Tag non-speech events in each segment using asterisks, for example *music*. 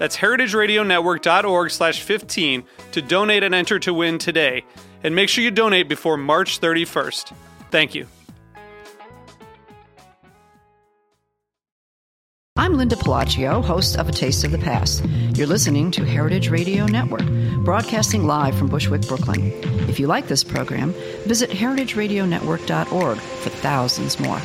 That's heritageradionetwork.org slash 15 to donate and enter to win today. And make sure you donate before March 31st. Thank you. I'm Linda Pelaccio, host of A Taste of the Past. You're listening to Heritage Radio Network, broadcasting live from Bushwick, Brooklyn. If you like this program, visit heritageradionetwork.org for thousands more.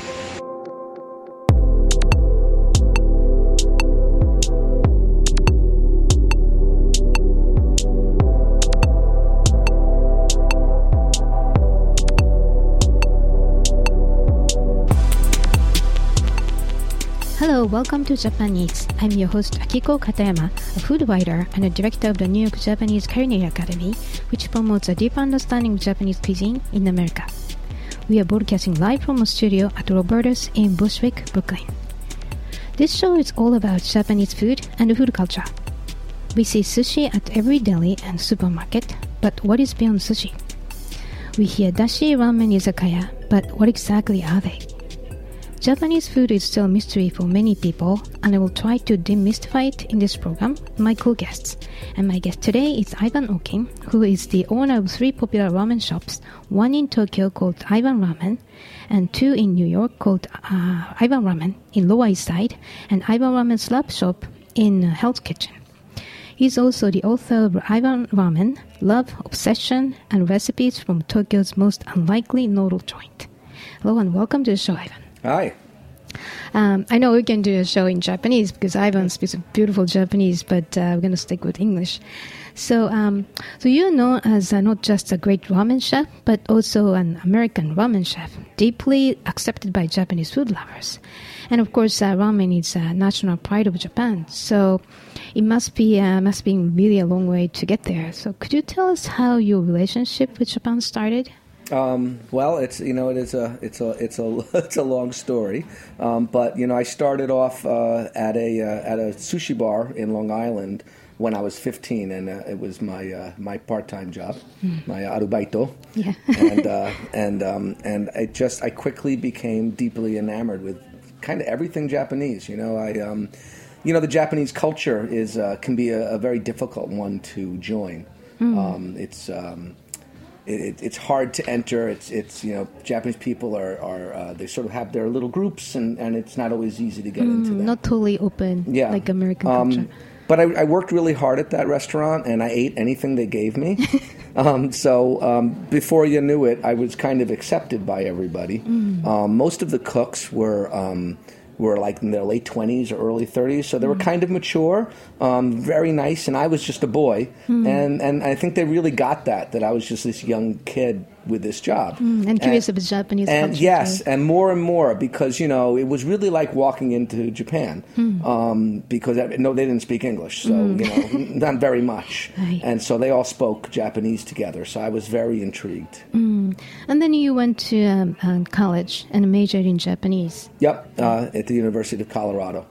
Welcome to Japan Eats. I'm your host Akiko Katayama, a food writer and a director of the New York Japanese Culinary Academy, which promotes a deep understanding of Japanese cuisine in America. We are broadcasting live from a studio at Roberta's in Bushwick, Brooklyn. This show is all about Japanese food and food culture. We see sushi at every deli and supermarket, but what is beyond sushi? We hear dashi ramen izakaya, but what exactly are they? Japanese food is still a mystery for many people, and I will try to demystify it in this program my cool guests. And my guest today is Ivan Orkin, who is the owner of three popular ramen shops, one in Tokyo called Ivan Ramen, and two in New York called uh, Ivan Ramen in Lower East Side, and Ivan Ramen Slab Shop in Hell's Kitchen. He's also the author of Ivan Ramen, Love, Obsession, and Recipes from Tokyo's Most Unlikely Noodle Joint. Hello and welcome to the show, Ivan. Hi. Um, I know we can do a show in Japanese because Ivan speaks beautiful Japanese, but uh, we're going to stick with English. So, um, so you're known as uh, not just a great ramen chef, but also an American ramen chef, deeply accepted by Japanese food lovers. And of course, uh, ramen is a national pride of Japan. So, it must be uh, must be really a long way to get there. So, could you tell us how your relationship with Japan started? Um, well, it's you know it is a it's a it's a *laughs* it's a long story, um, but you know I started off uh, at a uh, at a sushi bar in Long Island when I was 15, and uh, it was my uh, my part time job, mm. my arubaito, yeah, *laughs* and *laughs* uh, and um, and I just I quickly became deeply enamored with kind of everything Japanese. You know, I um, you know the Japanese culture is uh, can be a, a, very difficult one to join. Mm. it's um, it, it's hard to enter. It's it's you know Japanese people are are uh, they sort of have their little groups and, and it's not always easy to get mm, into them. Not totally open. Yeah, like American um, culture. But I, I, worked really hard at that restaurant and I ate anything they gave me. *laughs* um, so um, before you knew it, I was kind of accepted by everybody. Mm. Um, most of the cooks were um, were like in their late 20s or early 30s, so they were mm. kind of mature, um, very nice, and I was just a boy. Mm. And, and I think they really got that, that I was just this young kid with this job. Mm, and curious and, about Japanese and. Yes, too. and more and more because, you know, it was really like walking into Japan mm. um, because, no, they didn't speak English, so, mm. you know, *laughs* not very much. Right. And so they all spoke Japanese together, so I was very intrigued. Mm. And then you went to um, um, college and majored in Japanese. Yep, uh, at the University of Colorado.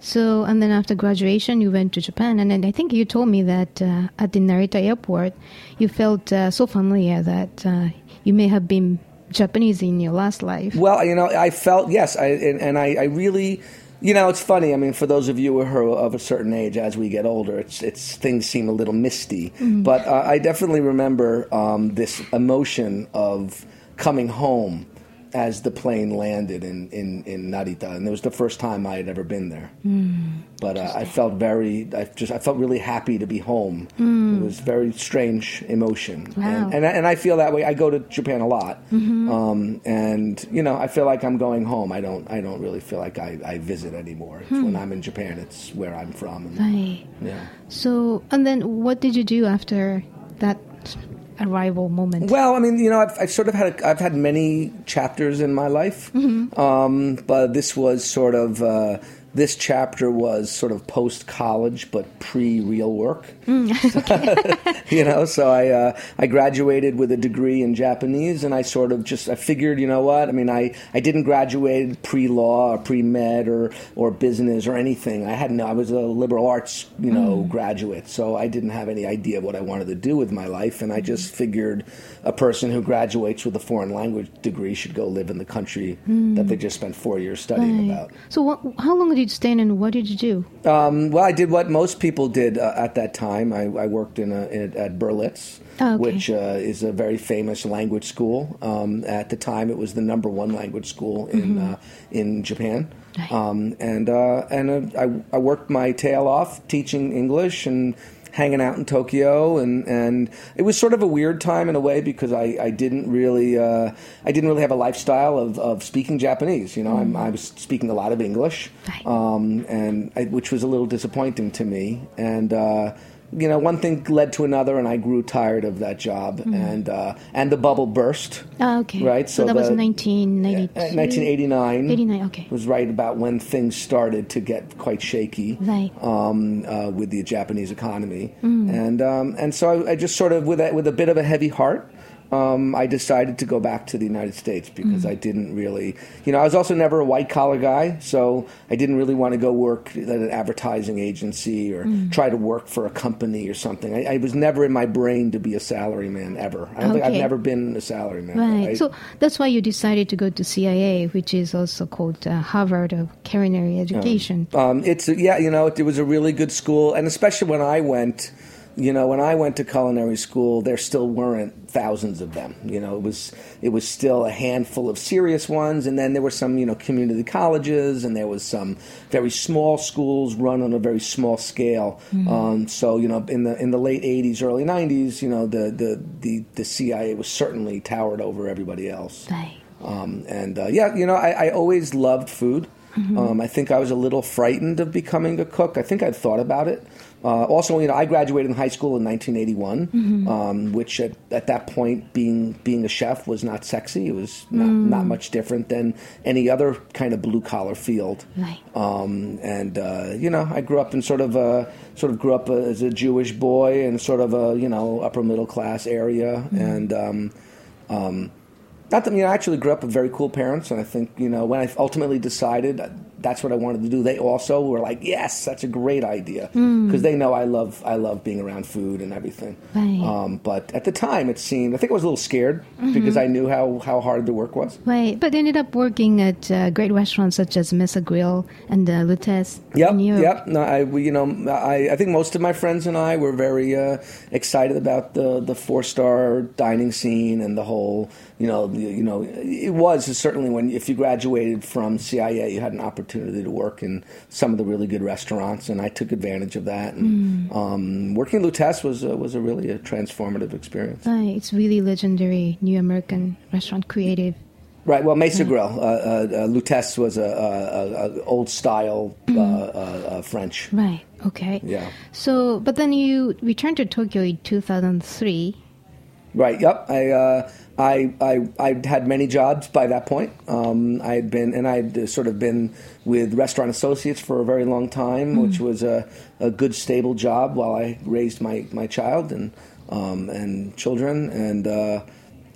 So, and then after graduation, you went to Japan, and then I think you told me that uh, at the Narita airport, you felt uh, so familiar that uh, you may have been Japanese in your last life. Well, you know, I felt yes, I, and, and I, I, really. You know, it's funny. I mean, for those of you who are of a certain age, as we get older, it's it's things seem a little misty. Mm-hmm. But uh, I definitely remember um, this emotion of coming home as the plane landed in, in, in Narita, and it was the first time I had ever been there. Hmm. but uh, I felt very, I just, I felt really happy to be home. It was a very strange emotion, Hmm. Wow. and, and I- and I feel that way. I go to Japan a lot, Mm-hmm. um, and you know, I feel like I'm going home. I don't, I don't really feel like I, I visit anymore. It's When I'm in Japan, it's where I'm from. And, Right. yeah. So, and then what did you do after that arrival moment? Well, I mean, you know, I've, I've sort of had a, I've had many chapters in my life, um, but this was sort of uh, this chapter was sort of post college, but pre real work. Mm. *laughs* *laughs* you know, so I uh, I graduated with a degree in Japanese, and I sort of just I figured, you know what? I mean, I, I didn't graduate pre law or pre med or or business or anything. I had no. I was a liberal arts, you know, mm. graduate, so I didn't have any idea what I wanted to do with my life, and I just figured a person who graduates with a foreign language degree should go live in the country mm. that they just spent four years studying Right. about. So, what, how long did you stay and what did you do? Um, well, I did what most people did uh, at that time. I, I worked in, a, in at Berlitz, Oh, okay. which uh, is a very famous language school. Um, at the time, it was the number one language school in uh, in Japan. Mm-hmm. Right. Um, and uh, and uh, I, I worked my tail off teaching English and hanging out in Tokyo and, and it was sort of a weird time in a way because I, I didn't really uh, I didn't really have a lifestyle of, of speaking Japanese you know I'm, I was speaking a lot of English Right. um, and I, which was a little disappointing to me and uh, you know one thing led to another and I grew tired of that job and uh, and the bubble burst Ah, okay. Right, So, so that was the- 1992. 1989 89, okay. was right about when things started to get quite shaky Right. um, uh, with the Japanese economy, Mm. and um, and so I, I just sort of with a, with a bit of a heavy heart. Um, I decided to go back to the United States because Mm. I didn't really, you know, I was also never a white collar guy, so I didn't really want to go work at an advertising agency or Mm. try to work for a company or something. I, I was never in my brain to be a salaryman ever. I don't think I've never been a salaryman. Right. I- so that's why you decided to go to CIA, which is also called uh, Harvard of Culinary Education. Um, it's yeah, you know, it, it was a really good school, and especially when I went, you know, when I went to culinary school, there still weren't thousands of them. You know, it was it was still a handful of serious ones, and then there were some, you know, community colleges, and there was some very small schools run on a very small scale. Um, so you know, in the in the late '80s, early '90s, you know, the the the, the CIA was certainly towered over everybody else. Right. Um, and uh, yeah, you know, I, I always loved food. Um, I think I was a little frightened of becoming a cook. I think I'd thought about it. Uh, also, you know, I graduated in high school in 1981, um, which at, at that point, being being a chef was not sexy. It was not, not much different than any other kind of blue collar field. Right. Um, and uh, you know, I grew up in sort of a sort of grew up as a Jewish boy in sort of a you know upper middle class area, and um, um, not that you know, I actually grew up with very cool parents, and I think you know when I ultimately decided that's what I wanted to do, they also were like, "Yes, that's a great idea," because they know I love I love being around food and everything. Right. Um, but at the time, it seemed I think I was a little scared because I knew how how hard the work was. Right. But ended up working at uh, great restaurants such as Mesa Grill and uh, Lutèce Yep, yep. No, I, you know, I, I think most of my friends and I were very uh, excited about the the four star dining scene and the whole, you know, you know, it was certainly when if you graduated from CIA, you had an opportunity to work in some of the really good restaurants, and I took advantage of that. And um, working at was uh, was a really a transformative experience. Right. It's really legendary new American restaurant creative. Right. Well, Mesa Grill, uh, uh, uh, was a, a, a, old style uh, uh, uh, French. Right. Okay. Yeah. So, but then you returned to Tokyo in 2003. Right. Yep. I, uh, I, I, I had many jobs by that point. Um, I had been, and I had uh, sort of been with Restaurant Associates for a very long time, which was a, a good, stable job while I raised my, my child and, um, and children. And, uh,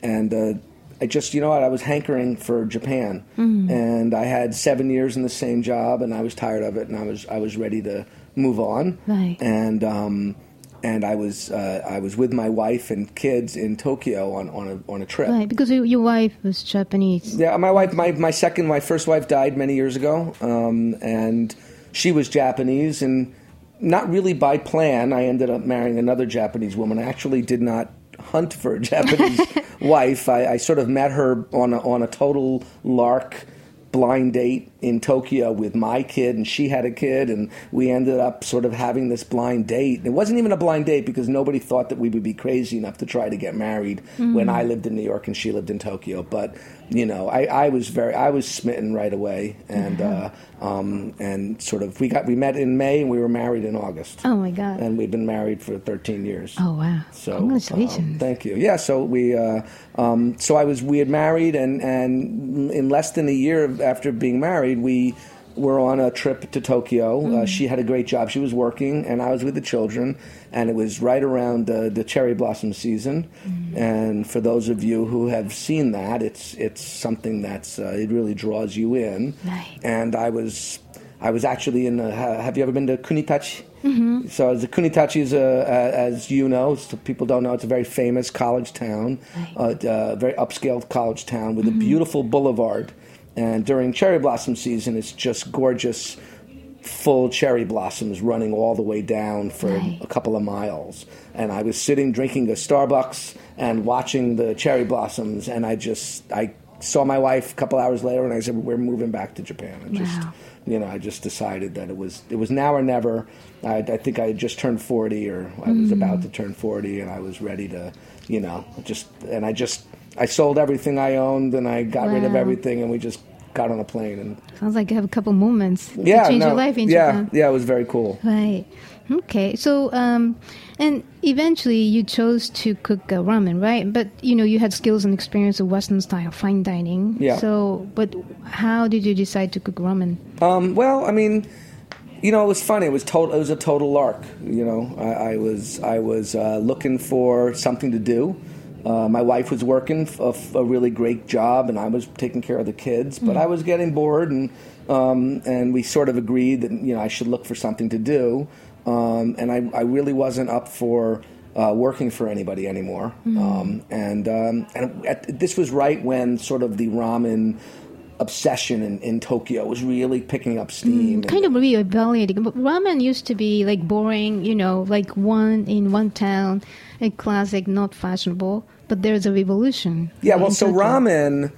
and, uh, I just, you know what, I was hankering for Japan, and I had seven years in the same job, and I was tired of it, and I was, I was ready to move on. Right. And, um, and I was uh, I was with my wife and kids in Tokyo on, on a on a trip. Right. Because your- your wife was Japanese. Yeah, my wife, my my second, my first wife died many years ago, um, and she was Japanese, and not really by plan. I ended up marrying another Japanese woman. I actually did not hunt for a *laughs* Japanese *laughs* wife. I, I sort of met her on a, on a total lark blind date in Tokyo with my kid, and she had a kid, and we ended up sort of having this blind date. It wasn't even a blind date because nobody thought that we would be crazy enough to try to get married Mm-hmm. when I lived in New York and she lived in Tokyo. But you know, I, I was very, I was smitten right away, and uh, um, and sort of we got we met in May and we were married in August, Oh my god. and we've been married for 13 years. oh wow. So Congratulations. um, thank you. Yeah. So we, uh, um, so I was, we had married, and and in less than a year after being married, we were on a trip to Tokyo. Uh, she had a great job. She was working, and I was with the children. And it was right around uh, the cherry blossom season. And for those of you who have seen that, it's it's something that's uh, it really draws you in. And I was. I was actually in. Uh, ha- have you ever been to Kunitachi? Mm-hmm. So the Kunitachi is, a, a, as you know, so people don't know, it's a very famous college town, Right. uh, uh, very upscale college town with a beautiful boulevard. And during cherry blossom season, it's just gorgeous, full cherry blossoms running all the way down for Right. a couple of miles. And I was sitting drinking a Starbucks and watching the cherry blossoms, and I just I saw my wife a couple hours later, and I said, "We're moving back to Japan." I just, Wow. you know, I just decided that it was it was now or never. I, I think I had just turned forty, or I was about hmm. to turn forty, and I was ready to, you know, just and I just I sold everything I owned, and I got rid of everything, and we just got on a plane and Sounds like you have a couple moments yeah, to change no, your life in yeah, Japan. yeah, it was very cool. Right. Okay. So, um, and eventually you chose to cook uh, ramen, right? But you know, you had skills and experience of Western style fine dining. Yeah. So, but how did you decide to cook ramen? Um, well, I mean, you know, it was funny. It was total. It was a total lark. You know, I, I was I was uh, looking for something to do. Uh, my wife was working a really great job, and I was taking care of the kids. But I was getting bored, and um, and we sort of agreed that you know I should look for something to do. Um, and I, I really wasn't up for uh, working for anybody anymore. Um, and um, and at, this was right when sort of the ramen obsession in, in Tokyo was really picking up steam. and- Kind of. But ramen used to be like boring, you know, like one in one town, a classic, not fashionable. But there's a revolution. Yeah, well, so ramen,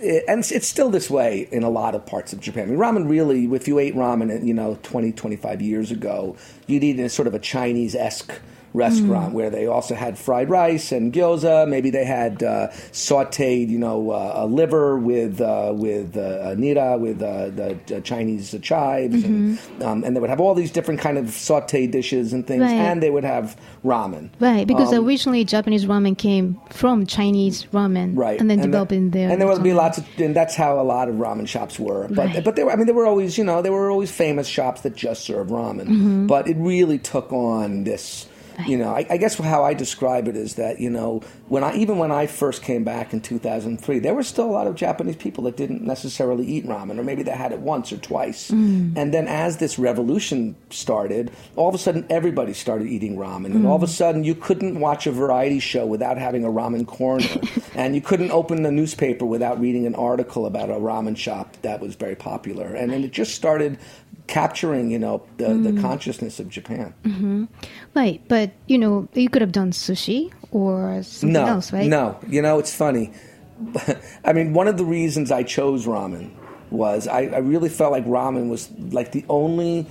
i- and it's- it's still this way in a lot of parts of Japan. I mean, ramen really, if you ate ramen, you know, 20, 25 years ago, you'd eat in a sort of a Chinese esque restaurant where they also had fried rice and gyoza. Maybe they had uh, sautéed, you know, uh, a liver with uh, with uh, nira, with uh, the uh, Chinese chives, and, um, and they would have all these different kind of sauté dishes and things, Right. and they would have ramen. Right, because Um, originally Japanese ramen came from Chinese ramen, right and then the- developed in there. and there would be lots of and that's how a lot of ramen shops were but Right. but they were i mean there were always you know there were always famous shops that just serve ramen Mm-hmm. but it really took on this you know I, I guess how i describe it is that you know when i even when i first came back in 2003 there were still a lot of japanese people that didn't necessarily eat ramen or maybe they had it once or twice Mm. and then as this revolution started all of a sudden everybody started eating ramen and all of a Mm. sudden you couldn't watch a variety show without having a ramen corner *laughs* and you couldn't open the newspaper without reading an article about a ramen shop that was very popular and then it just started capturing you know the, Mm. the consciousness of japan Right, but you know, you could have done sushi or something no else, right? no you know it's funny *laughs* i mean one of the reasons i chose ramen was I, I really felt like ramen was like the only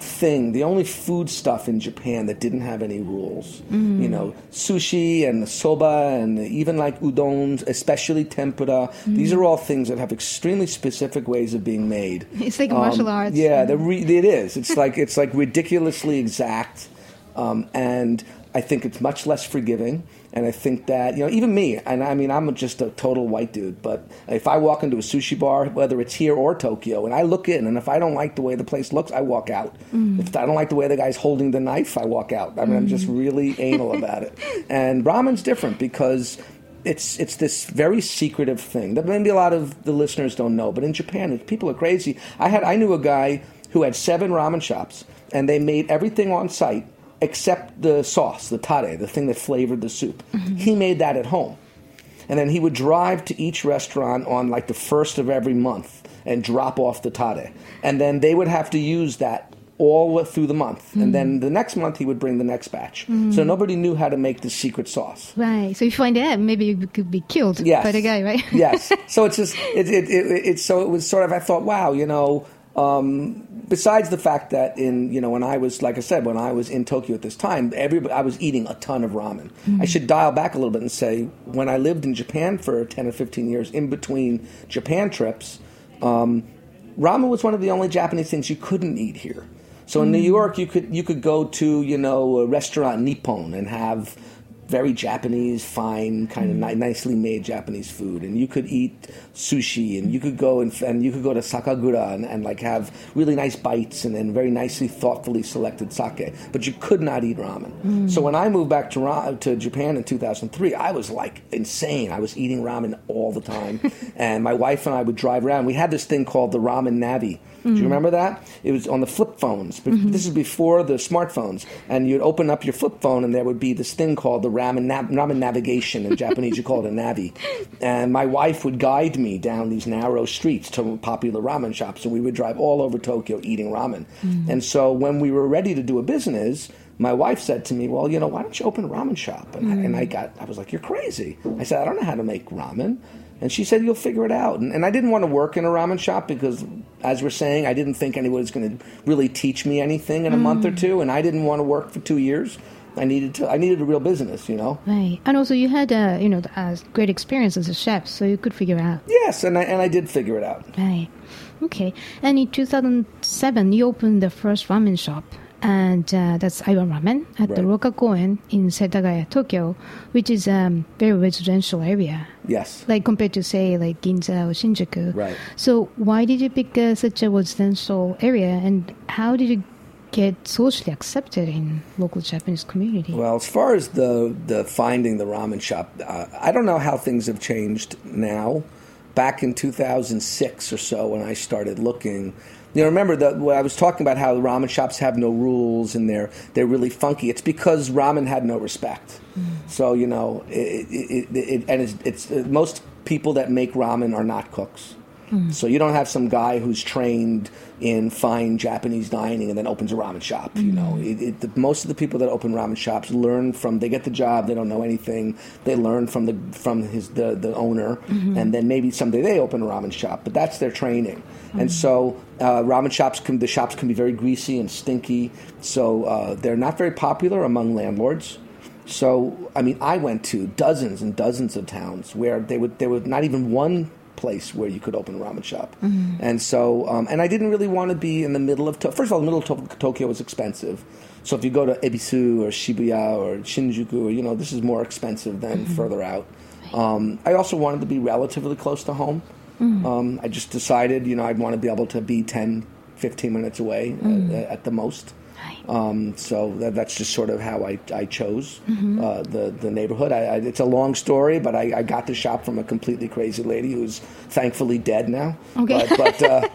thing, the only food stuff in Japan that didn't have any rules. Mm. You know, sushi and soba and even like udons, especially tempura. These Mm. are all things that have extremely specific ways of being made. It's like martial arts. Um, Yeah, they're re- it is. It's *laughs* like it's like ridiculously exact, um, and I think it's much less forgiving. And I think that you know, even me, and I mean, I'm just a total white dude. But if I walk into a sushi bar, whether it's here or Tokyo, and I look in, and if I don't like the way the place looks, I walk out. Mm. If I don't like the way the guy's holding the knife, I walk out. I mean, I'm just mm. really anal about it. *laughs* And ramen's different because it's it's this very secretive thing that maybe a lot of the listeners don't know. But in Japan, people are crazy. I had I knew a guy who had seven ramen shops, and they made everything on site except the sauce, the tare, the thing that flavored the soup. Mm-hmm. He made that at home, and then he would drive to each restaurant on like the first of every month and drop off the tare, and then they would have to use that all through the month, and then mm-hmm. the next month he would bring the next batch. So mm-hmm. nobody knew how to make the secret sauce. Right. So if you find out, maybe you could be killed Yes. by the guy, right? yes. So it's just *laughs* it, it, it, it so it was sort of I thought wow you know um, besides the fact that in you know when I was like I said when I was in Tokyo at this time everybody I was eating a ton of ramen. Mm-hmm. I should dial back a little bit and say when I lived in Japan for ten or fifteen years in between Japan trips. Um, ramen was one of the only Japanese things you couldn't eat here. So in New mm-hmm. York, you could you could go to you know a restaurant Nippon and have very Japanese, fine, kind of mm-hmm. ni- nicely made Japanese food, and you could eat sushi, and you could go and, and you could go to Sakagura and, and like have really nice bites and then very nicely, thoughtfully selected sake, but you could not eat ramen. Mm. So when I moved back to ra- to Japan in 2003, I was like insane. I was eating ramen all the time, *laughs* and my wife and I would drive around. We had this thing called the ramen navi. Do you mm. remember that? It was on the flip phones. But mm-hmm. This is before the smartphones, and you'd open up your flip phone, and there would be this thing called the ramen, nav- ramen navigation. In Japanese, you call it a navi. *laughs* And my wife would guide me down these narrow streets to popular ramen shops, and we would drive all over Tokyo eating ramen. Mm. And so when we were ready to do a business. My wife said to me, "Well, you know, why don't you open a ramen shop?" And, I, and mm. I got, I was like, "You're crazy." I said, "I don't know how to make ramen." And she said, You'll figure it out. And, and I didn't want to work in a ramen shop because, as we're saying, I didn't think anyone was going to really teach me anything in a month or mm. two. And I didn't want to work for two years. I needed to. I needed a real business, you know. Right. And also, you had, uh, you know, a great experience as a chef, so you could figure it out. Yes, and I and I did figure it out. Right. Okay. And in 2007, you opened the first ramen shop, and uh, that's Ivan Ramen at the Right. Rokakoen in Setagaya, Tokyo, which is a um, very residential area, Yes. like compared to, say, like Ginza or Shinjuku. Right. So, why did you pick uh, such a residential area, and how did you get socially accepted in local Japanese community? Well, as far as the the finding the ramen shop, uh, I don't know how things have changed now. Back in 2006 or so, when I started looking, you know, remember that I was talking about how ramen shops have no rules and they're they're really funky. It's because ramen had no respect. So you know, it, it, it, it, and it's, it's uh, most people that make ramen are not cooks. So you don't have some guy who's trained in fine Japanese dining and then opens a ramen shop. You know, it, it, the, most of the people that open ramen shops learn from. They get the job. They don't know anything. They learn from the from his the, the owner, and then maybe someday they open a ramen shop. But that's their training. And so uh, ramen shops can the shops can be very greasy and stinky. So uh, they're not very popular among landlords. So I mean, I went to dozens and dozens of towns where they would there was not even one place where you could open a ramen shop, and so um, and I didn't really want to be in the middle of to- first of all the middle of to- Tokyo was expensive. So if you go to Ebisu or Shibuya or Shinjuku, you know this is more expensive than further out. Um, I also wanted to be relatively close to home. Um, I just decided, you know, I'd want to be able to be 10, 15 minutes away uh, at the most. Um, so that, that's just sort of how I, I chose uh, the the neighborhood. I, I, it's a long story, but I, I got the shop from a completely crazy lady who's thankfully dead now. Okay. But, but uh,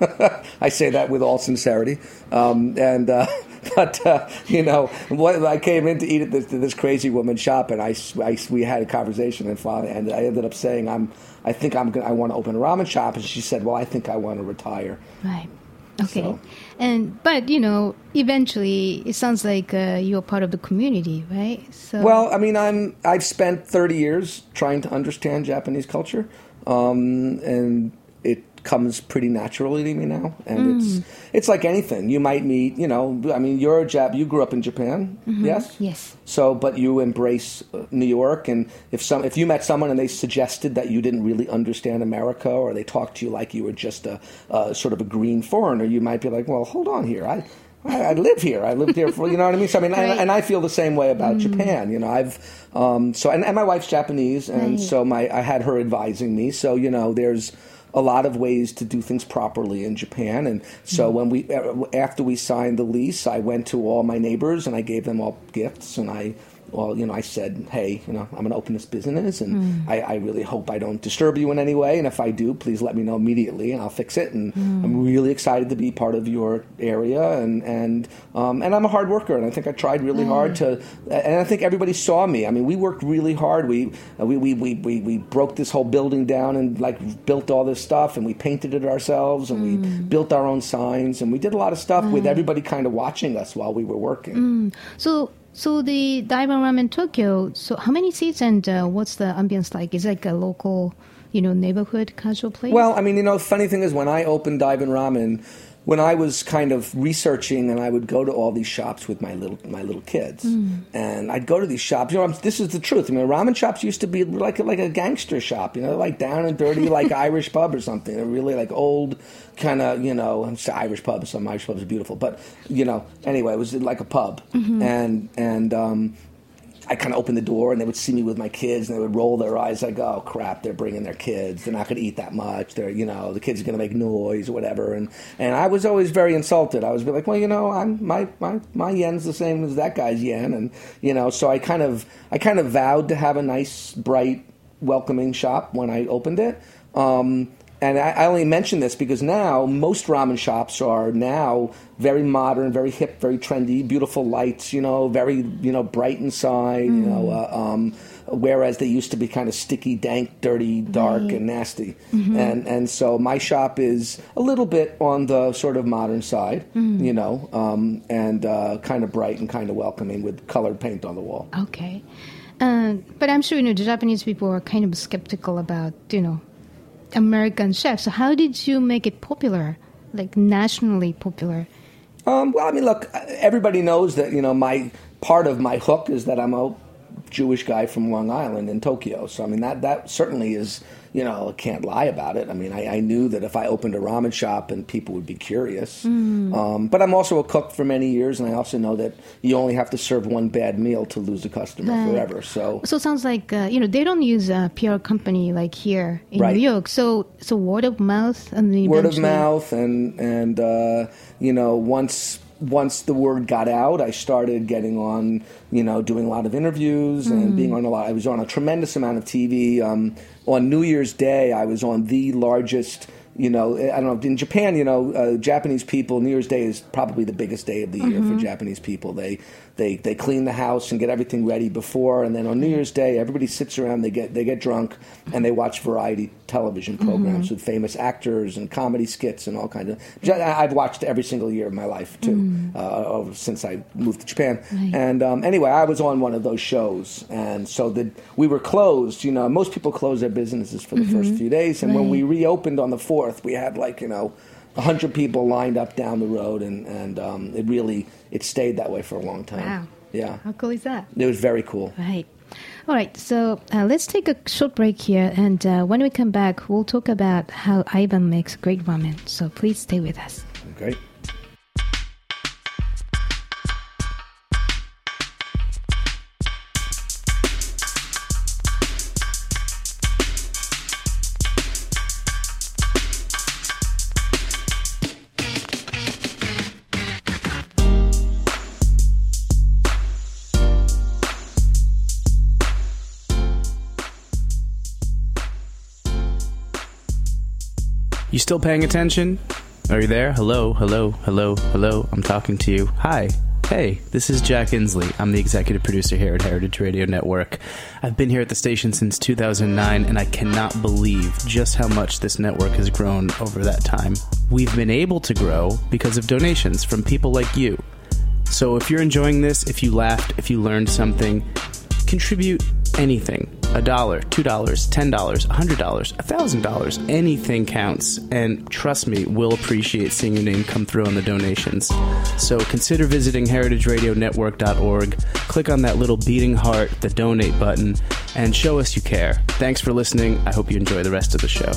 *laughs* *laughs* I say that with all sincerity. Um, and uh, *laughs* but uh, you know, what, I came in to eat at this, this crazy woman's shop, and I, I- we had a conversation, and finally, and I ended up saying, "I'm I think I'm gonna, I want to open a ramen shop," and she said, "Well, I think I want to retire." Right. Okay. So- And but you know, eventually, it sounds like uh, you're part of the community, right? So Well, I mean, I'm I've spent 30 years trying to understand Japanese culture, um, and it comes pretty naturally to me now. And it's it's like anything. You might meet, you know, I mean, you're a Jap. You grew up in Japan, yes, yes. So, but you embrace uh, New York, and if some if you met someone and they suggested that you didn't really understand America, or they talked to you like you were just a uh, sort of a green foreigner, you might be like, well, hold on here, I. I, I live here. I lived here for you know what I mean. So I mean, Right. and, and I feel the same way about Japan. You know, I've um, so and, and my wife's Japanese, and Right. so my I had her advising me. So you know, there's a lot of ways to do things properly in Japan. And so mm-hmm. when we uh, after we signed the lease, I went to all my neighbors and I gave them all gifts, and I well, you know, I said, hey, you know, I'm going to open this business, and hmm. I, I really hope I don't disturb you in any way. And if I do, please let me know immediately, and I'll fix it. And hmm. I'm really excited to be part of your area, and and um, and I'm a hard worker, and I think I tried really hmm. hard to, and I think everybody saw me. I mean, we worked really hard. We we, we, we, we we broke this whole building down and like built all this stuff, and we painted it ourselves, and we built our own signs, and we did a lot of stuff with everybody kind of watching us while we were working. So, so the Daivan Ramen Tokyo. So, how many seats and uh, what's the ambience like? Is it like a local, you know, neighborhood casual place? Well, I mean, you know, funny thing is, when I opened the Ivan Ramen, when I was kind of researching, and I would go to all these shops with my little my little kids, and I'd go to these shops. You know, I'm, this is the truth. I mean, ramen shops used to be like like a gangster shop. You know, like down and dirty, *laughs* like Irish pub or something. They're really like old, kind of. You know, I'm Irish pub. Some Irish pubs are beautiful, but you know, anyway, it was like a pub, and and. um I kind of opened the door and they would see me with my kids and they would roll their eyes like, oh crap, they're bringing their kids. They're not going to eat that much. They're, you know, the kids are going to make noise or whatever. And, and I was always very insulted. I was like, well, you know, I'm, my, my, my yen's the same as that guy's yen. And, you know, so I kind of, I kind of vowed to have a nice, bright, welcoming shop when I opened it. Um, and I, I only mention this because now most ramen shops are now very modern, very hip, very trendy, beautiful lights, you know, very you know bright inside, you know. Uh, um, whereas they used to be kind of sticky, dank, dirty, dark, and nasty. And and so my shop is a little bit on the sort of modern side, you know, um, and uh, kind of bright and kind of welcoming with colored paint on the wall. Okay. Uh, but I'm sure, you know, the Japanese people are kind of skeptical about, you know, American chefs. So how did you make it popular, like nationally popular? Um, well, I mean, look, everybody knows that you know my part of my hook is that I'm a Jewish guy from Long Island in Tokyo. So I mean that that certainly is you know can't lie about it. I mean I, I knew that if I opened a ramen shop and people would be curious. Um, but I'm also a cook for many years, and I also know that you only have to serve one bad meal to lose a customer Right. forever. So So it sounds like uh, you know they don't use a PR company like here in Right. New York. So so word of mouth and then word of mouth and and uh, you know once once the word got out i started getting on you know doing a lot of interviews and being on a lot i was on a tremendous amount of tv um, on new year's day i was on the largest you know i don't know in japan you know uh, japanese people new year's day is probably the biggest day of the year for japanese people. They they they clean the house and get everything ready before and then on new year's day everybody sits around they get they get drunk and they watch variety television programs with famous actors and comedy skits and all kinds of i've watched every single year of my life too uh, since i moved to japan. Right. and um, anyway i was on one of those shows and so the, we were closed you know most people close their businesses for the first few days and when we reopened on the fourth we had like you know 100 people lined up down the road and, and um, it really it stayed that way for a long time Wow. yeah How cool is that? it was very cool Right. All right. So uh, let's take a short break here, and uh, when we come back, we'll talk about how Ivan makes great ramen. So please stay with us. great still paying attention? Are you there? Hello, hello, hello, hello. I'm talking to you. Hi. Hey, this is Jack Inglis. I'm the executive producer here at Heritage Radio Network. I've been here at the station since 2009, and I cannot believe just how much this network has grown over that time. We've been able to grow because of donations from people like you. So if you're enjoying this, if you laughed, if you learned something, contribute anything a dollar, two dollars, ten dollars, a hundred dollars, a thousand dollars. Anything counts. And trust me, we'll appreciate seeing your name come through on the donations. So consider visiting heritageradionetwork.org, click on that little beating heart, the donate button, and show us you care. Thanks for listening. I hope you enjoy the rest of the show.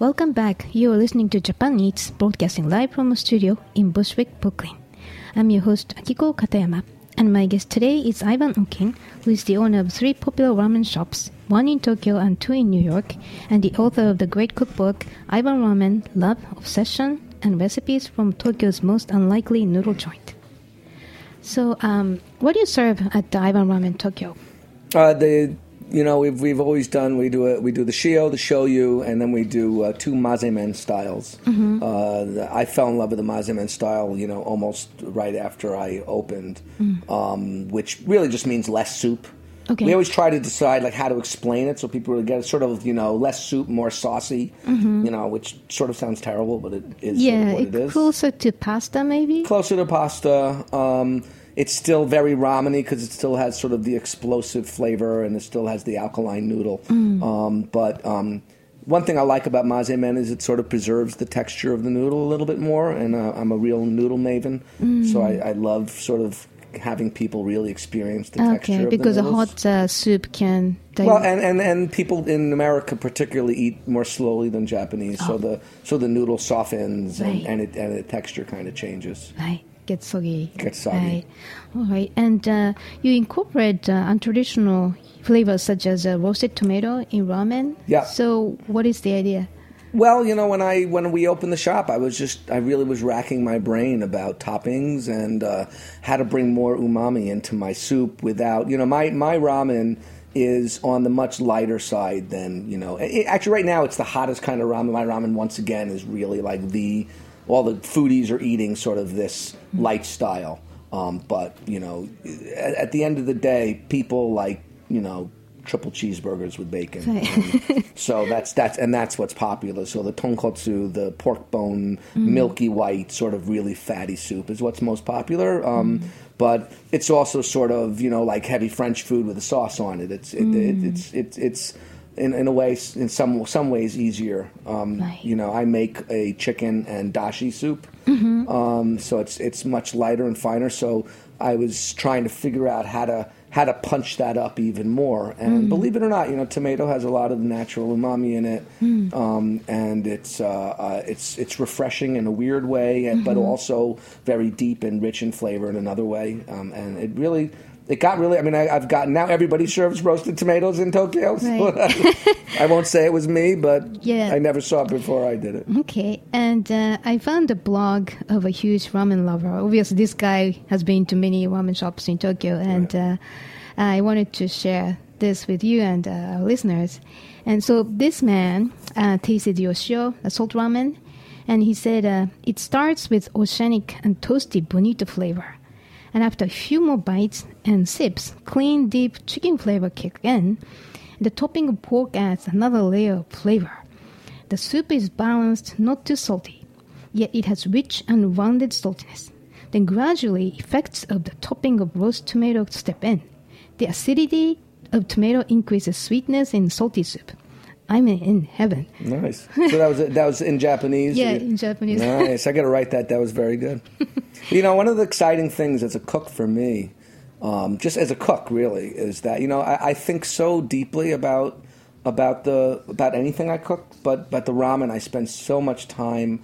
Welcome back. You are listening to Japan Eats, broadcasting live from a studio in Bushwick, Brooklyn. I'm your host Akiko Katayama, and my guest today is Ivan Orkin, who is the owner of three popular ramen shops, one in Tokyo and two in New York, and the author of the great cookbook Ivan Ramen: Love, Obsession, and Recipes from Tokyo's Most Unlikely Noodle Joint. So, um, what do you serve at the Ivan Ramen Tokyo? Uh, the you know we've we've always done we do a, we do the shio, the shoyu, and then we do uh, two mazemen styles. Mm-hmm. Uh, I fell in love with the mazemen style, you know, almost right after I opened, um, which really just means less soup. Mm. Okay. We always try to decide like how to explain it so people really get it. Sort of you know less soup, more saucy. You know, which sort of sounds terrible, but it is sort of Mm-hmm. Yeah, what it it is closer to pasta, maybe. closer to pasta. Um, it's still very rameny because it still has sort of the explosive flavor and it still has the alkaline noodle. Um, but um, one thing I like about mazemen is it sort of preserves the texture of the noodle a little bit more. And uh, I'm a real noodle maven, so I, I love sort of having people really experience the texture Okay, because a hot uh, soup can. Well, and, and, and people in America particularly eat more slowly than Japanese, so the so the noodle softens Oh. Right. and, and it and the texture kind of changes. Right, gets soggy. Gets soggy. Right. All right, and uh, you incorporate uh, untraditional flavors such as uh, roasted tomato in ramen. Yeah. So, what is the idea? Well, you know, when I when we opened the shop, I was just I really was racking my brain about toppings and uh, how to bring more umami into my soup without you know my my ramen is on the much lighter side than you know it, actually right now it's the hottest kind of ramen my ramen once again is really like the all the foodies are eating sort of this light style um, but you know at, at the end of the day people like you know triple cheeseburgers with bacon And so that's that's and that's what's popular. So the tonkotsu, the pork bone, milky white, sort of really fatty soup is what's most popular. Um, But it's also sort of you know like heavy French food with a sauce on it. It's it, it, it's it's it's in, in a way in some some ways easier. Um, Right. You know, I make a chicken and dashi soup, um, so it's it's much lighter and finer. So I was trying to figure out how to how to punch that up even more. And believe it or not, you know, tomato has a lot of the natural umami in it, um, and it's uh, uh, it's it's refreshing in a weird way, and, but also very deep and rich in flavor in another way. Um, and it really. It got really. I mean, I, I've gotten now. Everybody serves roasted tomatoes in Tokyo. so *laughs* I won't say it was me, but Yeah. I never saw it before I did it. Okay, and uh, I found a blog of a huge ramen lover. Obviously, this guy has been to many ramen shops in Tokyo, and uh, I wanted to share this with you and uh, our listeners. And so, this man uh, tasted Yoshio, a salt ramen, and he said uh, it starts with oceanic and toasty bonito flavor. And after a few more bites and sips, clean, deep chicken flavor kick in. The topping of pork adds another layer of flavor. The soup is balanced, not too salty, yet it has rich and rounded saltiness. Then gradually, effects of the topping of roast tomato step in. The acidity of tomato increases sweetness in salty soup. I'm in heaven. Nice. So that was that was in Japanese. Yeah, in Japanese. Nice. I got to write that. That was very good. *laughs* you know, one of the exciting things as a cook for me, um, just as a cook, really, is that you know I, I think so deeply about about the about anything I cook, but but the ramen I spend so much time.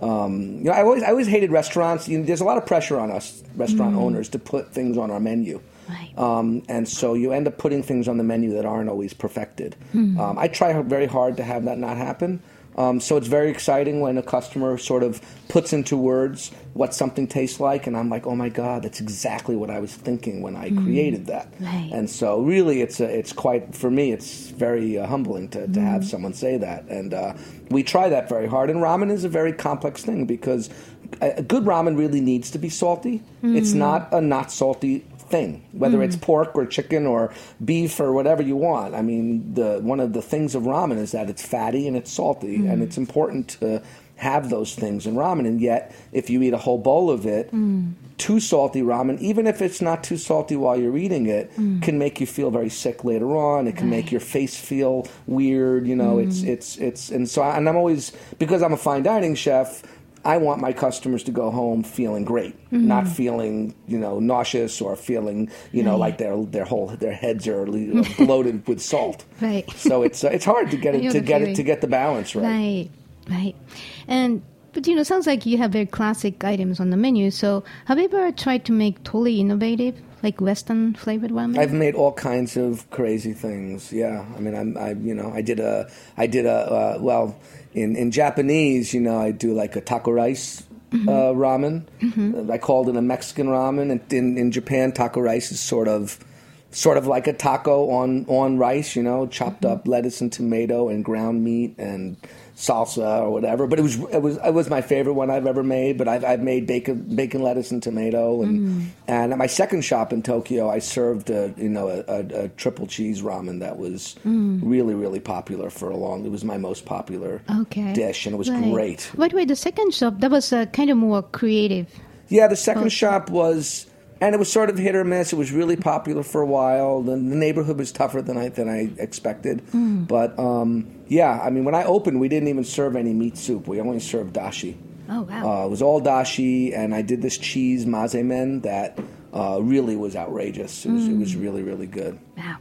Um, you know, I always I always hated restaurants. You know, there's a lot of pressure on us restaurant owners to put things on our menu. Right. Um, and so you end up putting things on the menu that aren't always perfected. Um, I try very hard to have that not happen. Um, so it's very exciting when a customer sort of puts into words what something tastes like, and I'm like, oh my god, that's exactly what I was thinking when I created that. Right. And so really, it's a, it's quite for me, it's very uh, humbling to, to have someone say that, and uh, we try that very hard. And ramen is a very complex thing because a, a good ramen really needs to be salty. It's not a not salty thing, whether it's mm. pork or chicken or beef or whatever you want. I mean, the one of the things of ramen is that it's fatty and it's salty, mm. and it's important to have those things in ramen. And yet, if you eat a whole bowl of it, mm. too salty ramen, even if it's not too salty while you're eating it, can make you feel very sick later on. It can make your face feel weird. You know, it's it's it's and so I, and I'm always because I'm a fine dining chef. I want my customers to go home feeling great, not feeling you know nauseous or feeling you know like their their whole their heads are bloated with salt. *laughs* Right. So it's uh, it's hard to get it to the get it to get the balance right. Right, right. And but you know, sounds like you have very classic items on the menu. So have you ever tried to make totally innovative, like Western flavored ramen? I've made all kinds of crazy things. Yeah, I mean, I'm, I, you know, I did a, I did a, uh, well, in in Japanese, you know, I do like a taco rice mm-hmm. uh, ramen. Mm-hmm. Uh, I called it a Mexican ramen. And in, in Japan, taco rice is sort of sort of like a taco on on rice. You know, chopped mm-hmm. up lettuce and tomato and ground meat and salsa or whatever. But it was it was it was my favorite one I've ever made. But I've, I've made bacon bacon lettuce and tomato and and at my second shop in Tokyo, I served a you know a, a, a triple cheese ramen that was really really popular for a long. It was my most popular Okay. dish, and it was Right. great. By the way, the second shop that was uh, kind of more creative. Yeah, the second shop was, and it was sort of hit or miss. It was really popular for a while. The, the neighborhood was tougher than I than I expected. But um, yeah, I mean, when I opened, we didn't even serve any meat soup. We only served dashi. Oh wow! Uh, it was all dashi, and I did this cheese mazemen that uh, really was outrageous. It was, it was really really good. wow.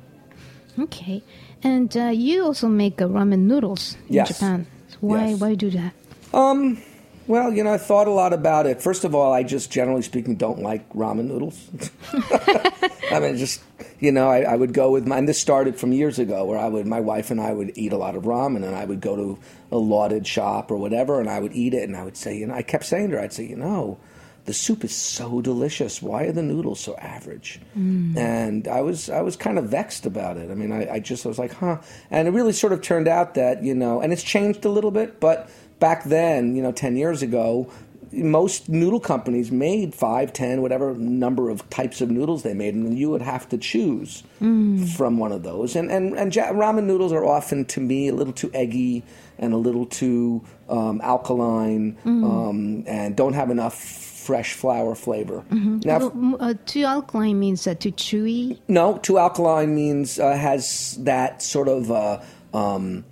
Okay, and uh, you also make uh, ramen noodles in Yes. Japan. Why? Yes. Why do that? Well, you know, I thought a lot about it. First of all, I just generally speaking don't like ramen noodles. *laughs* I mean, just you know, I, I would go with my. And this started from years ago, where I would, my wife and I would eat a lot of ramen, and I would go to a lauded shop or whatever, and I would eat it, and I would say, you know, I kept saying to her, I'd say, you know, the soup is so delicious. Why are the noodles so average? Mm. And I was, I was kind of vexed about it. I mean, I, I just I was like, huh. And it really sort of turned out that you know, and it's changed a little bit, but back then, you know, ten years ago, most noodle companies made five, ten, whatever number of types of noodles they made, and you would have to choose from one of those. And and and ramen noodles are often, to me, a little too eggy and a little too um, alkaline, um, and don't have enough fresh flour flavor. Now, Well, m- uh, too alkaline means uh, too chewy. no, too alkaline means uh, has that sort of uh, um,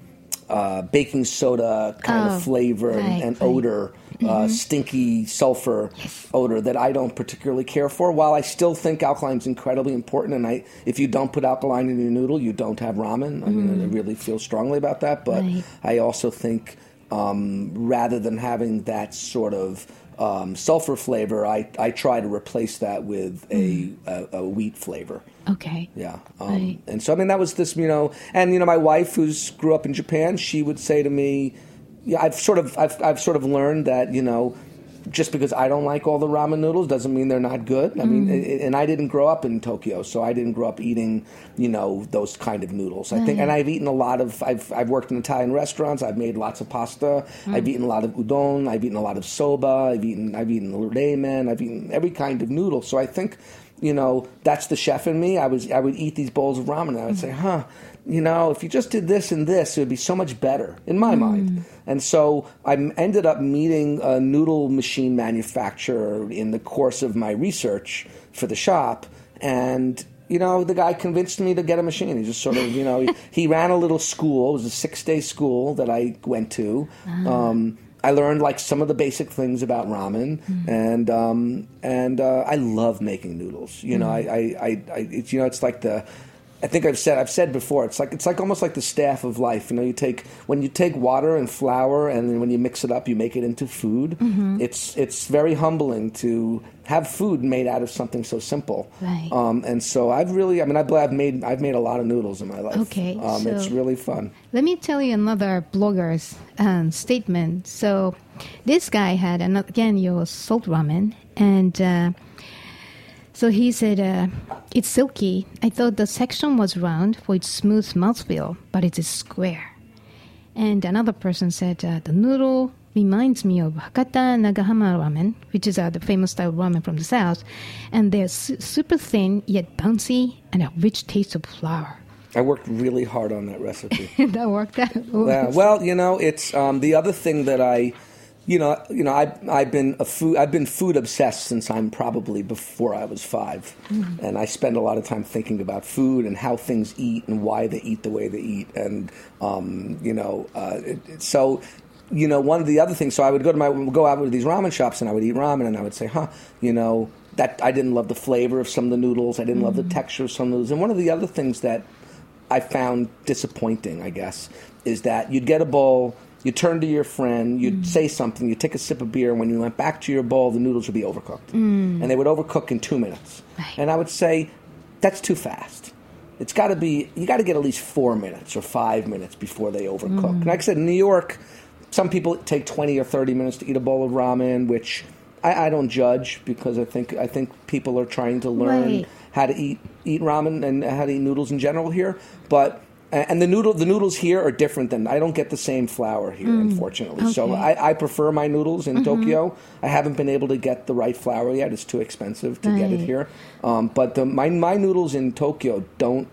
uh, baking soda kind Oh, of flavor and, right, and right. odor, uh, stinky sulfur odor that I don't particularly care for. While I still think alkaline is incredibly important, and I, if you don't put alkaline in your noodle, you don't have ramen. I mean, I really feel strongly about that. But Right. I also think um, rather than having that sort of um, sulfur flavor, I, I try to replace that with a, a, a wheat flavor. Okay. Yeah. Um, Right. And so, I mean, that was this, you know, and, you know, my wife who's grew up in Japan, she would say to me, yeah, I've sort of, I've, I've sort of learned that, you know, just because I don't like all the ramen noodles doesn't mean they're not good. I mean, Mm. a- and I didn't grow up in Tokyo, so I didn't grow up eating, you know, those kind of noodles. I think, and I've eaten a lot of. I've I've worked in Italian restaurants. I've made lots of pasta. Mm. I've eaten a lot of udon. I've eaten a lot of soba. I've eaten I've eaten ramen. I've eaten every kind of noodle. So I think, you know, that's the chef in me. I was I would eat these bowls of ramen and I would say, huh. You know, if you just did this and this, it would be so much better in my mind. And so I ended up meeting a noodle machine manufacturer in the course of my research for the shop. And, you know, the guy convinced me to get a machine. He just sort of, you know, he, *laughs* he ran a little school. It was a six day school that I went to. Um, I learned like some of the basic things about ramen, and um, and uh, I love making noodles. You know, I, I, I, I it's, you know, it's like the. I think I've said I've said before. It's like it's like almost like the staff of life. You know, you take when you take water and flour, and then when you mix it up, you make it into food. It's it's very humbling to have food made out of something so simple. Right. Um, and so I've really, I mean, I've, made I've made a lot of noodles in my life. Okay, Um, it's really fun. Let me tell you another blogger's um, statement. So, this guy had an, again your salt ramen, and uh, so he said uh, it's silky. I thought the section was round for its smooth mouthfeel, but it is square. And another person said uh, the noodle reminds me of Hakata Nagahama ramen, which is uh, the famous style ramen from the south, and they're su- super thin yet bouncy and a rich taste of flour. I worked really hard on that recipe. *laughs* that worked out. Yeah, well, you know, it's um, the other thing that I, you know, you know, I I've been a food I've been food obsessed since I'm probably before I was 5 and I spend a lot of time thinking about food and how things eat and why they eat the way they eat, and um, you know, uh, it, so. You know, one of the other things. So I would go to my go out to these ramen shops, and I would eat ramen, and I would say, "Huh, you know, that I didn't love the flavor of some of the noodles. I didn't love the texture of some of those." And one of the other things that I found disappointing, I guess, is that you'd get a bowl, you turn to your friend, you'd mm. say something, you take a sip of beer, and when you went back to your bowl, the noodles would be overcooked. Mm. And they would overcook in two minutes. Right. And I would say, that's too fast. It's got to be, you got to get at least four minutes or five minutes before they overcook. Mm. And like I said, in New York, some people take 20 or 30 minutes to eat a bowl of ramen, which I, I don't judge because I think I think people are trying to learn Right. how to eat eat ramen and how to eat noodles in general here. But and the noodle the noodles here are different than I don't get the same flour here, unfortunately. So Mm. Okay. Mm-hmm. I, I prefer my noodles in Tokyo. I haven't been able to get the right flour yet. It's too expensive to get it here. Um, but the, my my noodles in Tokyo don't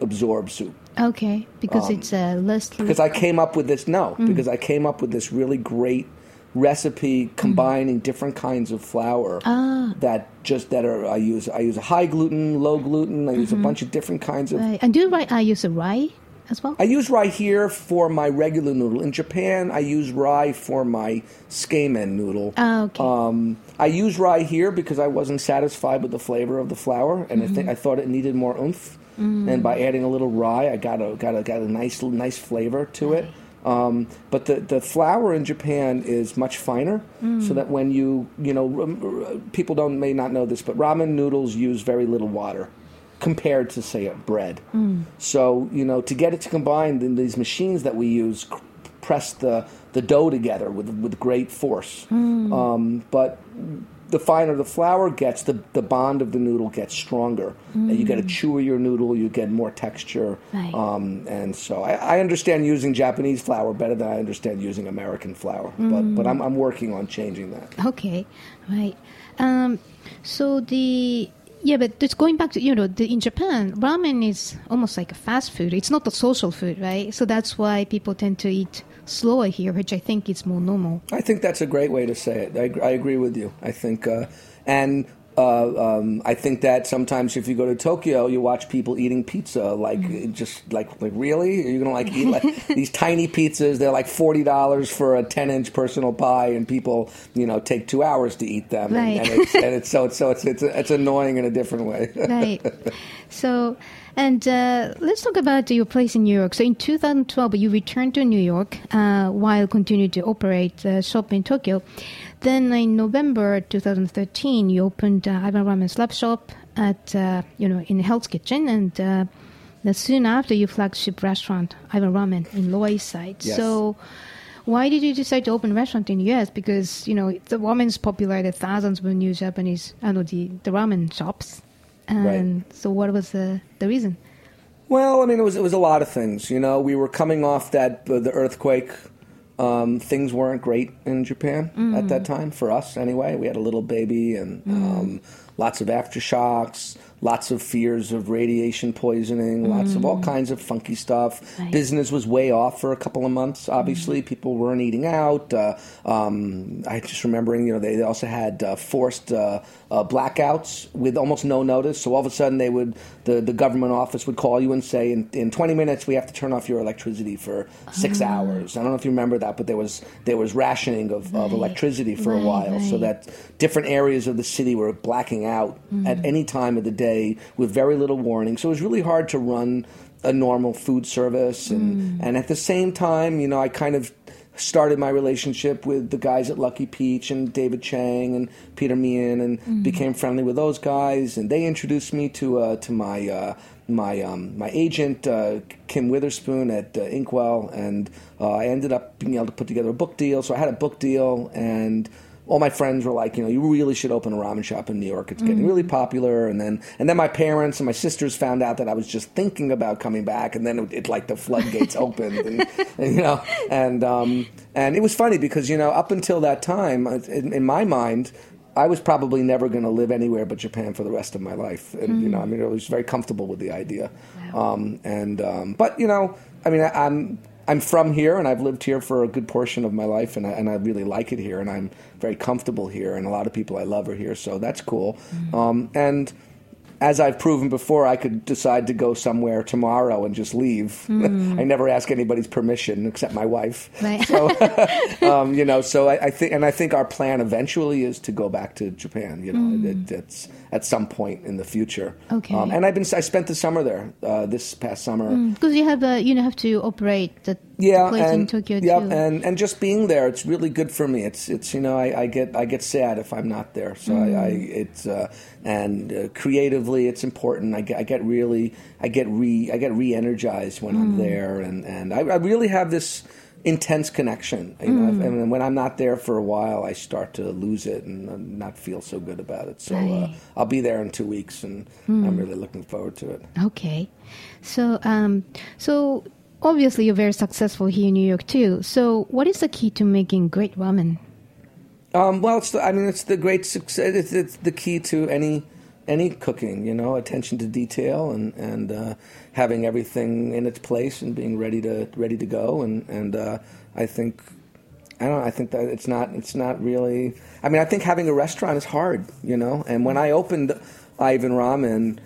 absorb soup Okay, because it's uh, less. Um, because I came up with this no Mm. because I came up with this really great recipe combining different kinds of flour Ah. that just that are I use I use a high gluten, low gluten. I use a bunch of different kinds of. Mm-hmm. Right. And do you rye, I use a rye as well? I use rye here for my regular noodle. In Japan, I use rye for my tsukemen noodle. Ah, okay. Um, I use rye here because I wasn't satisfied with the flavor of the flour, and I think I thought it needed more oomph. And by adding a little rye, I got a got a got a nice nice flavor to it. Um, but the, the flour in Japan is much finer, so that when you you know people don't may not know this, but ramen noodles use very little water compared to say a bread. So you know to get it to combine, then these machines that we use press the the dough together with with great force. Um, but the finer the flour gets, the, the bond of the noodle gets stronger. And you get a chewier noodle, you get more texture. Right. Um, and so I, I understand using Japanese flour better than I understand using American flour. But, but I'm, I'm working on changing that. Okay, right. Um, so the yeah, but just going back to you know, the, in Japan, ramen is almost like a fast food. It's not a social food, right? So that's why people tend to eat slower here, which I think is more normal. I think that's a great way to say it. I, I agree with you. I think, uh, and uh, um, I think that sometimes if you go to Tokyo, you watch people eating pizza, like Mm-hmm. just like like really, are you gonna like eat like *laughs* these tiny pizzas? They're like forty dollars for a ten inch personal pie, and people you know take two hours to eat them, Right. and, and, it's, and it's so it's so it's it's, it's annoying in a different way. *laughs* right. So, and uh, let's talk about your place in New York. So, in 2012, you returned to New York uh, while continuing to operate a shop in Tokyo. Then, in November 2013, you opened uh, Ivan Ramen Slurp Shop at uh, you know in Hell's Kitchen, and uh, soon after, your flagship restaurant Ivan Ramen in Lower East Side. Yes. So. Why did you decide to open a restaurant in the US? Because you know the ramen's popular. There thousands of new Japanese, I know the, the ramen shops. And so, what was the the reason? Well, I mean, it was it was a lot of things. You know, we were coming off that uh, the earthquake. Um, things weren't great in Japan at that time for us. Anyway, we had a little baby and um, lots of aftershocks, lots of fears of radiation poisoning, lots of all kinds of funky stuff. Right. Business was way off for a couple of months. Obviously, people weren't eating out. Uh, um, I just remembering, you know, they, they also had uh, forced uh, uh, blackouts with almost no notice. So all of a sudden, they would the, the government office would call you and say, in, in 20 minutes, we have to turn off your electricity for six hours. I don't know if you remember that, but there was there was rationing of, of electricity for a Right, while, so that different areas of the city were blacking out at any time of the day with very little warning. So it was really hard to run a normal food service, and and at the same time, you know, I kind of started my relationship with the guys at Lucky Peach and David Chang and Peter Meehan and became friendly with those guys. And they introduced me to uh, to my uh, my um, my agent uh, Kim Witherspoon at uh, Inkwell. And uh, I ended up being able to put together a book deal. So I had a book deal and all my friends were like, you know, you really should open a ramen shop in New York. It's getting really popular. And then, and then my parents and my sisters found out that I was just thinking about coming back. And then it, it like the floodgates *laughs* opened, and, and, you know, and um, and it was funny because you know, up until that time, uh, in, in my mind. I was probably never going to live anywhere but Japan for the rest of my life, and you know, I mean, I was very comfortable with the idea. Um, and um, but you know, I mean, I, I'm I'm from here, and I've lived here for a good portion of my life, and I, and I really like it here, and I'm very comfortable here, and a lot of people I love are here, so that's cool. Um, and as I've proven before, I could decide to go somewhere tomorrow and just leave. *laughs* I never ask anybody's permission except my wife. Right. So, *laughs* *laughs* um, you know, so I, I think, and I think our plan eventually is to go back to Japan. You know, it, it's at some point in the future. Okay. Um, and I've been, I spent the summer there uh, this past summer. Because you have a, you know have to operate the yeah, and Tokyo yeah, too. and and just being there, it's really good for me. It's it's you know I, I get I get sad if I'm not there. So I, I it's uh, and uh, creatively it's important. I get I get really I get re I get re-energized when I'm there, and and I, I really have this intense connection. You know, and when I'm not there for a while, I start to lose it and not feel so good about it. So uh, I'll be there in two weeks, and I'm really looking forward to it. Okay. So, um, so obviously you're very successful here in New York too. So, what is the key to making great ramen? Um, well, it's the, I mean, it's the great success. It's, it's the key to any any cooking. You know, attention to detail and and uh, having everything in its place and being ready to ready to go. And and uh, I think I don't know. I think that it's not it's not really. I mean, I think having a restaurant is hard. You know, and when I opened Ivan Ramen,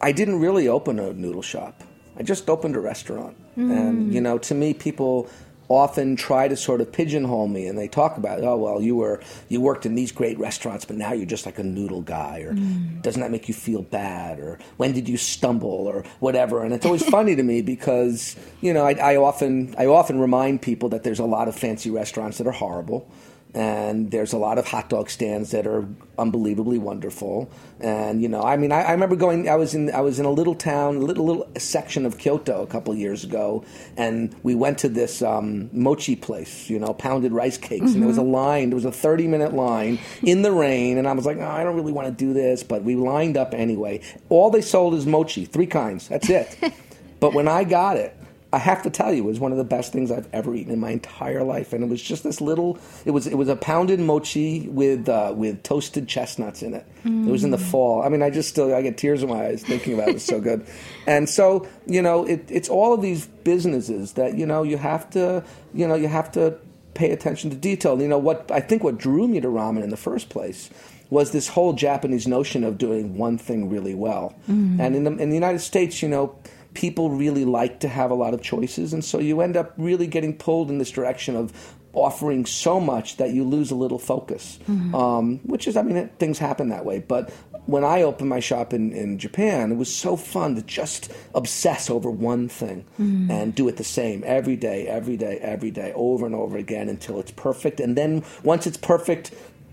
I didn't really open a noodle shop. I just opened a restaurant. And, mm. you know, to me, people often try to sort of pigeonhole me and they talk about, oh, well, you were, you worked in these great restaurants, but now you're just like a noodle guy, or mm. doesn't that make you feel bad, or when did you stumble, or whatever. And it's always funny to me because, you know, I, I often, I often remind people that there's a lot of fancy restaurants that are horrible and there's a lot of hot dog stands that are unbelievably wonderful. And you know, I mean, I, I remember going. I was in I was in a little town, a little little section of Kyoto a couple of years ago, and we went to this um, mochi place, you know, pounded rice cakes, and there was a line. There was a 30 minute line in the rain, and I was like, oh, I don't really want to do this, but we lined up anyway. All they sold is mochi, three kinds. That's it. *laughs* but when I got it. I have to tell you, it was one of the best things I've ever eaten in my entire life, and it was just this little. It was it was a pounded mochi with uh, with toasted chestnuts in it. It was in the fall. I mean, I just still I get tears in my eyes thinking about it. It's so good, and so you know, it, it's all of these businesses that you know you have to you know you have to pay attention to detail. You know what I think what drew me to ramen in the first place was this whole Japanese notion of doing one thing really well, and in the in the United States, you know people really like to have a lot of choices, and so you end up really getting pulled in this direction of offering so much that you lose a little focus. Um, which is, I mean, it, things happen that way. But when I opened my shop in, in Japan, it was so fun to just obsess over one thing and do it the same every day, every day, every day, over and over again until it's perfect. And then once it's perfect,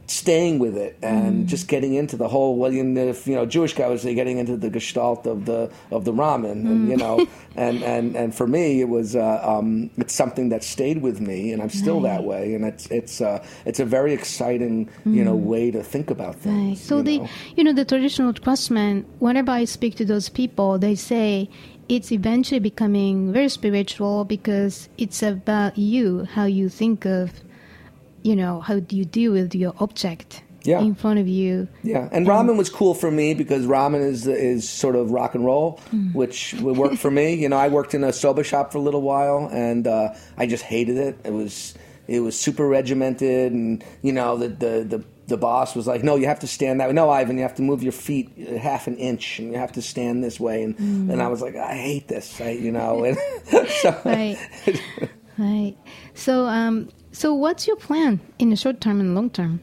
staying with it and just getting into the whole well you know, if you know Jewish guy would say getting into the gestalt of the of the ramen and you know *laughs* and and and for me it was uh, um, it's something that stayed with me and I'm still that way and it's it's uh, it's a very exciting you know way to think about Right. things So you the know. you know the traditional craftsmen. Whenever I speak to those people, they say it's eventually becoming very spiritual because it's about you, how you think of, you know, how do you deal with your object Yeah. in front of you. Yeah, and ramen was cool for me because ramen is is sort of rock and roll, which would work for me. You know, I worked in a soba shop for a little while, and uh, I just hated it. It was it was super regimented, and you know the the the. The boss was like, "No, you have to stand that way. No, Ivan, you have to move your feet half an inch, and you have to stand this way." And and I was like, "I hate this," I, you know. And *laughs* *laughs* so, Right. right. So um so what's your plan in the short term and long term?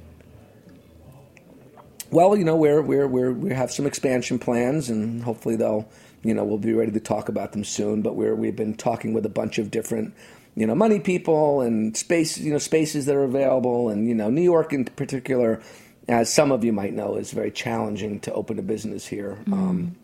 Well, you know, we're we're we're we have some expansion plans, and hopefully they'll, you know, we'll be ready to talk about them soon. But we're we've been talking with a bunch of different, you know, money people and space, you know, spaces that are available, and you know, New York in particular, as some of you might know, is very challenging to open a business here. Um,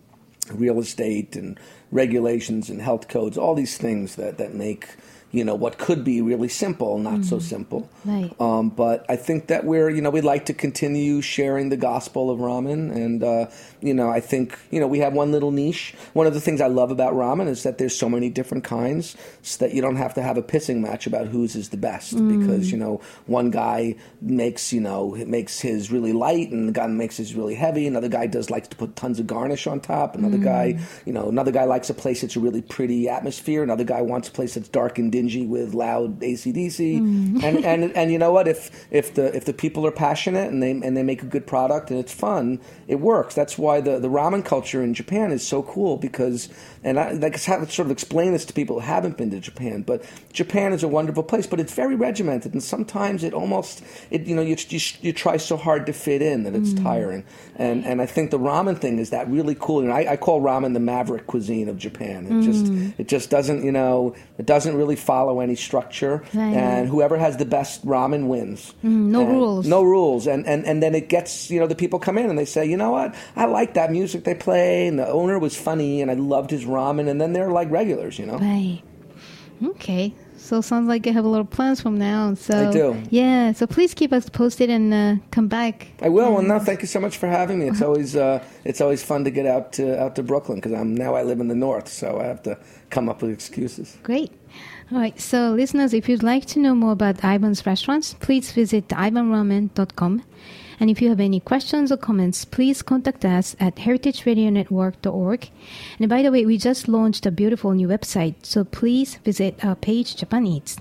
real estate and regulations and health codes, all these things that that make you know what could be really simple not so simple. Right. Um, but I think that we're, you know, we'd like to continue sharing the gospel of ramen. And, uh, you know, I think, you know, we have one little niche. One of the things I love about ramen is that there's so many different kinds so that you don't have to have a pissing match about whose is the best. Because, you know, one guy makes, you know, makes his really light and the guy makes his really heavy. Another guy does likes to put tons of garnish on top. Another guy, you know, another guy likes a place that's a really pretty atmosphere. Another guy wants a place that's dark and dingy with loud ACDC. Mm. And, and and you know what? If if the if the people are passionate and they and they make a good product and it's fun, it works. That's why the, the ramen culture in Japan is so cool because and I like I have to sort of explain this to people who haven't been to Japan, but Japan is a wonderful place, but it's very regimented and sometimes it almost it you know you you, you try so hard to fit in that it's mm. tiring. And and I think the ramen thing is that really cool. You know, I, I call ramen the maverick cuisine of Japan. It just mm. it just doesn't you know it doesn't really follow any structure, Right. and whoever has the best ramen wins. Mm, no And- rules. No rules, and, and and then it gets you know the people come in and they say you know what I like that music they play and the owner was funny and I loved his ramen and then they're like regulars you know. Right. Okay. So sounds like you have a lot of plans from now. So I do. Yeah. So please keep us posted and uh, come back. I will. Well, no, thank you so much for having me. It's always uh, it's always fun to get out to out to Brooklyn because I'm now I live in the north, so I have to come up with excuses. Great. All right. So listeners, if you'd like to know more about Ivan's restaurants, please visit ivanramen.com. And if you have any questions or comments, please contact us at heritageradionetwork.org. And by the way, we just launched a beautiful new website, so please visit our page Japan Eats.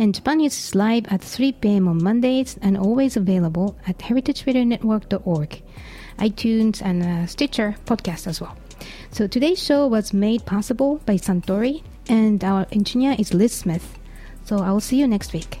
And Japan Eats is live at 3 p.m. on Mondays and always available at heritageradionetwork.org, iTunes, and uh, Stitcher podcast as well. So today's show was made possible by Suntory, and our engineer is Liz Smith. So I will see you next week.